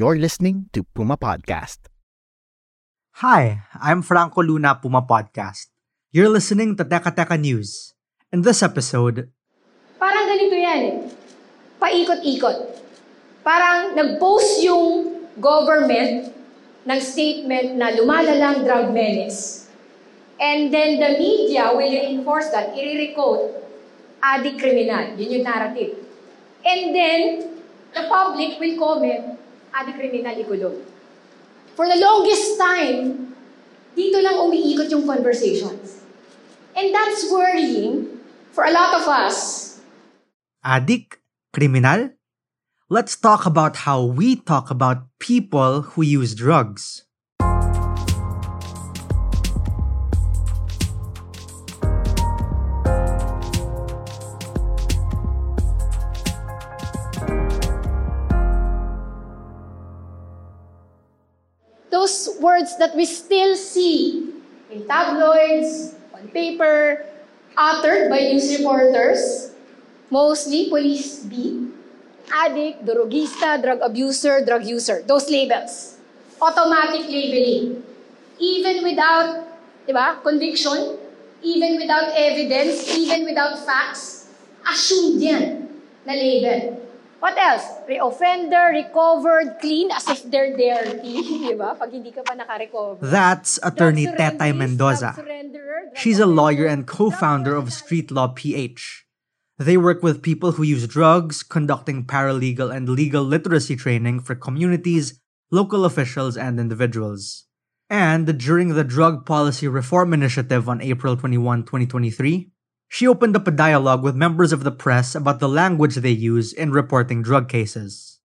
You're listening to Puma Podcast. Hi, I'm Franco Luna Puma Podcast. You're listening to Teka Teka News. In this episode, Parang ganito yan eh. Paikot-ikot. Parang nag-post yung government ng statement na lumalalang drug menace. And then the media will reinforce that, i-recode, addict criminal. Yun yung narrative. And then, the public will comment, addict criminal ikulong. For the longest time, dito lang umiikot yung conversations. And that's worrying for a lot of us addict, criminal? Let's talk about how we talk about people who use drugs. Those words that we still see in tabloids, on paper, uttered by news reporters, mostly police beat, addict, drogista, drug abuser, drug user, those labels. Automatic labeling. Even without, di ba, conviction, even without evidence, even without facts, assumed yan na label. What else? Re-offender, recovered, clean, as if they're dirty, di ba? Pag hindi ka pa naka-recover. That's attorney Tetay Mendoza. drug surrenderer, drug She's a lawyer and co-founder of Street Law PH. They work with people who use drugs, conducting paralegal and legal literacy training for communities, local officials, and individuals. And during the Drug Policy Reform Initiative on April 21, 2023, she opened up a dialogue with members of the press about the language they use in reporting drug cases.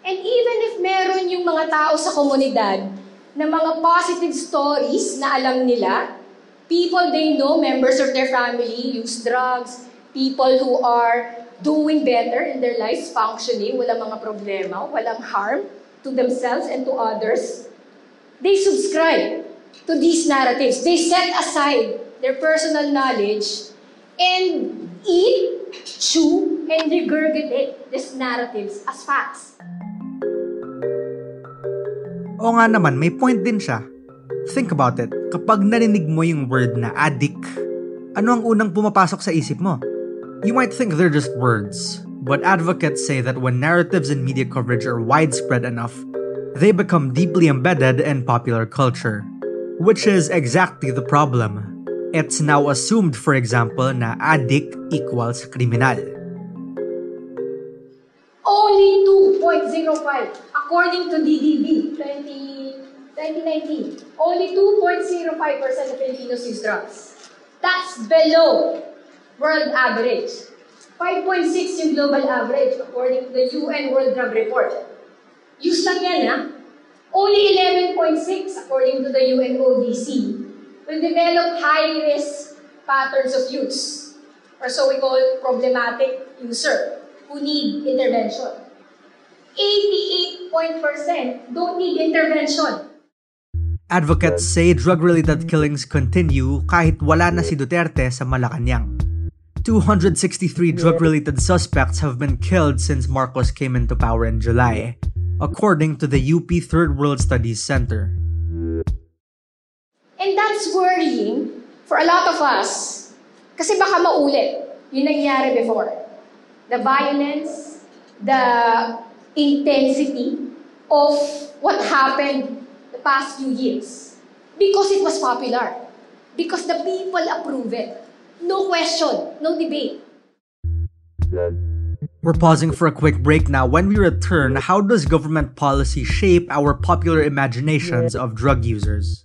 And even if meron yung mga tao sa komunidad na mga positive stories na alam nila, people they know, members of their family use drugs, people who are doing better in their lives, functioning, walang mga problema, walang harm to themselves and to others, they subscribe to these narratives. They set aside their personal knowledge and eat, chew, and regurgitate these narratives as facts. Oo nga naman, may point din siya. Think about it. Kapag narinig mo yung word na addict, ano ang unang pumapasok sa isip mo? You might think they're just words, but advocates say that when narratives and media coverage are widespread enough, they become deeply embedded in popular culture. Which is exactly the problem. It's now assumed, for example, na addict equals criminal. Only 2.05 according to DDB 20, 2019. Only 2.05% of Filipinos use drugs. That's below world average. 5.6 yung global average according to the UN World Drug Report. Use lang yan ha. Only 11.6 according to the UNODC will develop high-risk patterns of use or so we call problematic user who need intervention. 88% don't need intervention. Advocates say drug-related killings continue kahit wala na si Duterte sa Malacanang. 263 drug-related suspects have been killed since Marcos came into power in July, according to the UP Third World Studies Center. That's worrying for a lot of us. Kasi baka maulit yung nangyari before. The violence, the intensity of what happened the past few years. Because it was popular. Because the people approve it. No question, no debate. We're pausing for a quick break now. When we return, how does government policy shape our popular imaginations of drug users?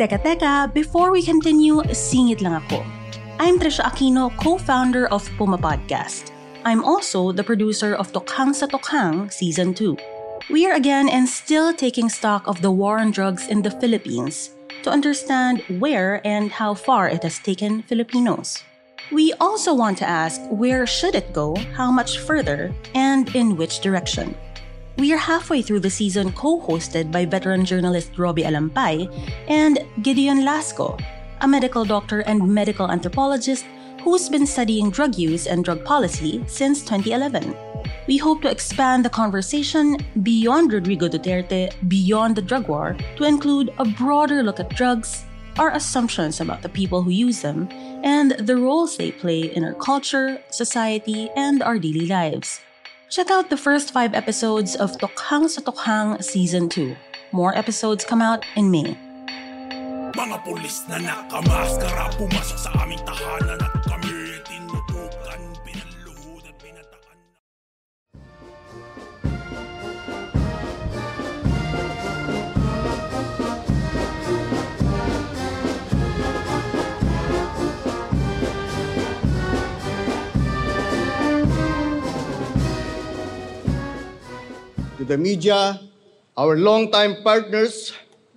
Teka teka, before we continue, singit lang ako. I'm Trisha Aquino, co-founder of Puma Podcast. I'm also the producer of Tokhang sa Tokhang Season 2. We are again and still taking stock of the war on drugs in the Philippines to understand where and how far it has taken Filipinos. We also want to ask where should it go, how much further, and in which direction. We are halfway through the season co-hosted by veteran journalist Robbie Alampay and Gideon Lasco, a medical doctor and medical anthropologist who's been studying drug use and drug policy since 2011. We hope to expand the conversation beyond Rodrigo Duterte, beyond the drug war, to include a broader look at drugs, our assumptions about the people who use them, and the roles they play in our culture, society, and our daily lives. Check out the first five episodes of Tokhang sa Tokhang Season 2. More episodes come out in May. Mga pulis na nakamaskara Pumasok sa aming tahanan at kami To the media, our longtime partners,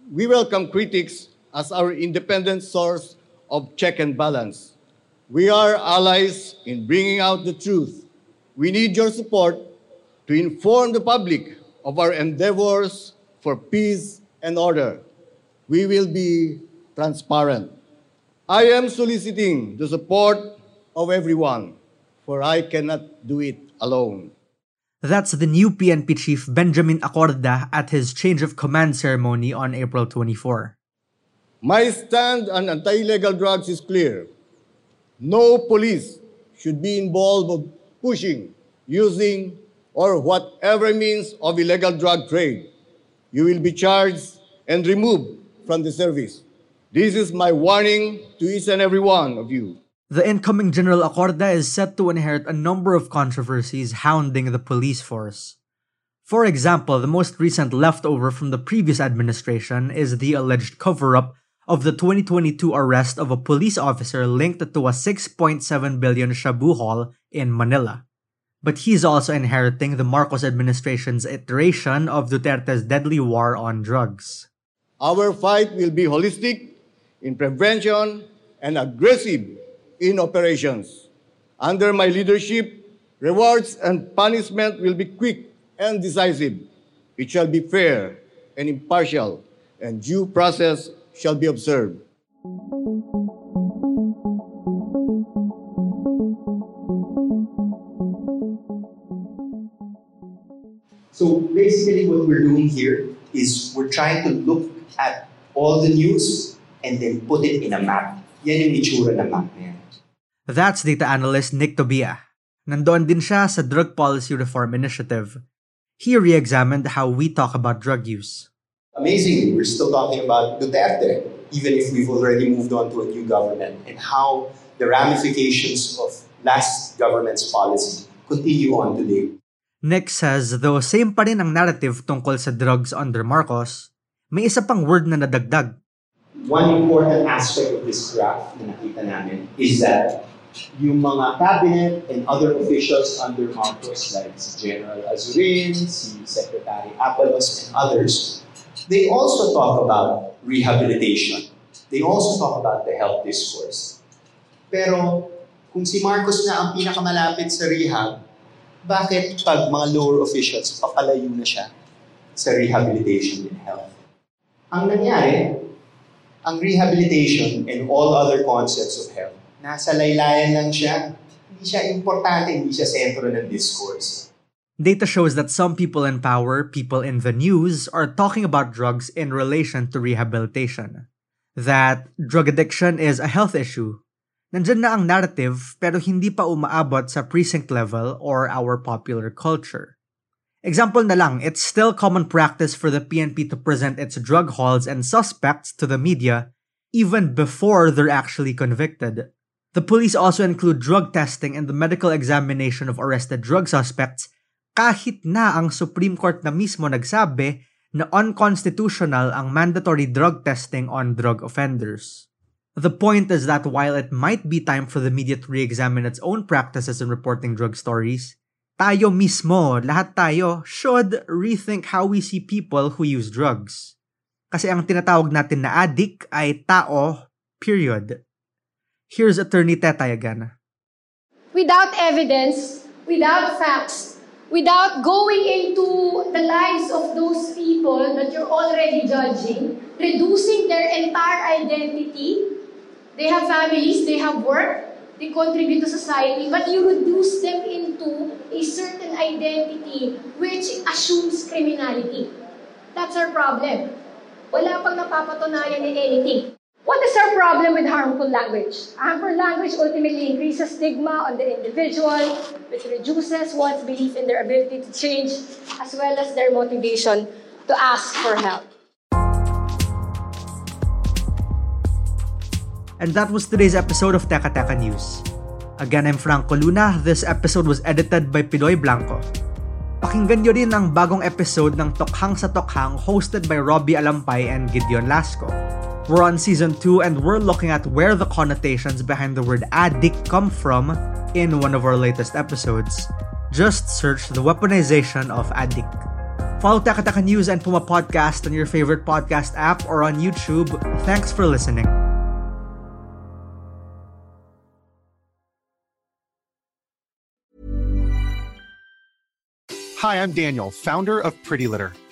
we welcome critics as our independent source of check and balance. We are allies in bringing out the truth. We need your support to inform the public of our endeavors for peace and order. We will be transparent. I am soliciting the support of everyone, for I cannot do it alone. That's the new PNP chief Benjamin Acorda at his change of command ceremony on April 24. My stand on anti-illegal drugs is clear. No police should be involved pushing, using, or whatever means of illegal drug trade. You will be charged and removed from the service. This is my warning to each and every one of you. The incoming General Acorda is set to inherit a number of controversies hounding the police force. For example, the most recent leftover from the previous administration is the alleged cover up of the 2022 arrest of a police officer linked to a 6.7 billion shabu haul in Manila. But he's also inheriting the Marcos administration's iteration of Duterte's deadly war on drugs. Our fight will be holistic in prevention and aggressive in operations. Under my leadership, rewards and punishment will be quick and decisive. It shall be fair and impartial, and due process shall be observed. So basically, what we're doing here is we're trying to look at all the news and then put it in a map. Yan yung itsura ng map na yan. That's data analyst Nick Tobia. Nandoon din siya sa Drug Policy Reform Initiative. He re-examined how we talk about drug use. Amazingly, we're still talking about Duterte, even if we've already moved on to a new government, and how the ramifications of last government's policy continue on today. Nick says though same pa rin ang narrative tungkol sa drugs under Marcos, may isa pang word na nadagdag. One important aspect of this graph na nakita namin is that yung mga cabinet and other officials under Marcos, like si General Azurin, si Secretary Apalos, and others, they also talk about rehabilitation. They also talk about the health discourse. Pero kung si Marcos na ang pinakamalapit sa rehab, bakit pag mga lower officials, papalayo na siya sa rehabilitation and health? Ang nangyari, ang rehabilitation and all other concepts of health, nasa laylayan lang siya. Hindi siya importante, hindi siya sentro ng discourse. Data shows that some people in power, people in the news, are talking about drugs in relation to rehabilitation. That drug addiction is a health issue. Nandyan na ang narrative pero hindi pa umaabot sa precinct level or our popular culture. Example na lang, it's still common practice for the PNP to present its drug hauls and suspects to the media even before they're actually convicted. The police also include drug testing and the medical examination of arrested drug suspects kahit na ang Supreme Court na mismo nagsabi na unconstitutional ang mandatory drug testing on drug offenders. The point is that while it might be time for the media to re-examine its own practices in reporting drug stories, tayo mismo, lahat tayo, should rethink how we see people who use drugs. Kasi ang tinatawag natin na addict ay tao, period. Here's Attorney Tetay again. Without evidence, without facts, without going into the lives of those people that you're already judging, reducing their entire identity. They have families, they have work, they contribute to society, but you reduce them into a certain identity which assumes criminality. That's our problem. Wala pang napapatunayan in anything. What is our problem with harmful language? Harmful language ultimately increases stigma on the individual, which reduces one's belief in their ability to change, as well as their motivation to ask for help. And that was today's episode of Teka Teka News. Again, I'm Franco Luna. This episode was edited by Pidoy Blanco. Pakinggan nyo rin ang bagong episode ng Tokhang sa Tokhang hosted by Robbie Alampay and Gideon Lasco. We're on season 2 and we're looking at where the connotations behind the word addict come from in one of our latest episodes. Just search the weaponization of addict. Follow Teka News and Puma Podcast on your favorite podcast app or on YouTube. Thanks for listening. Hi, I'm Daniel, founder of Pretty Litter.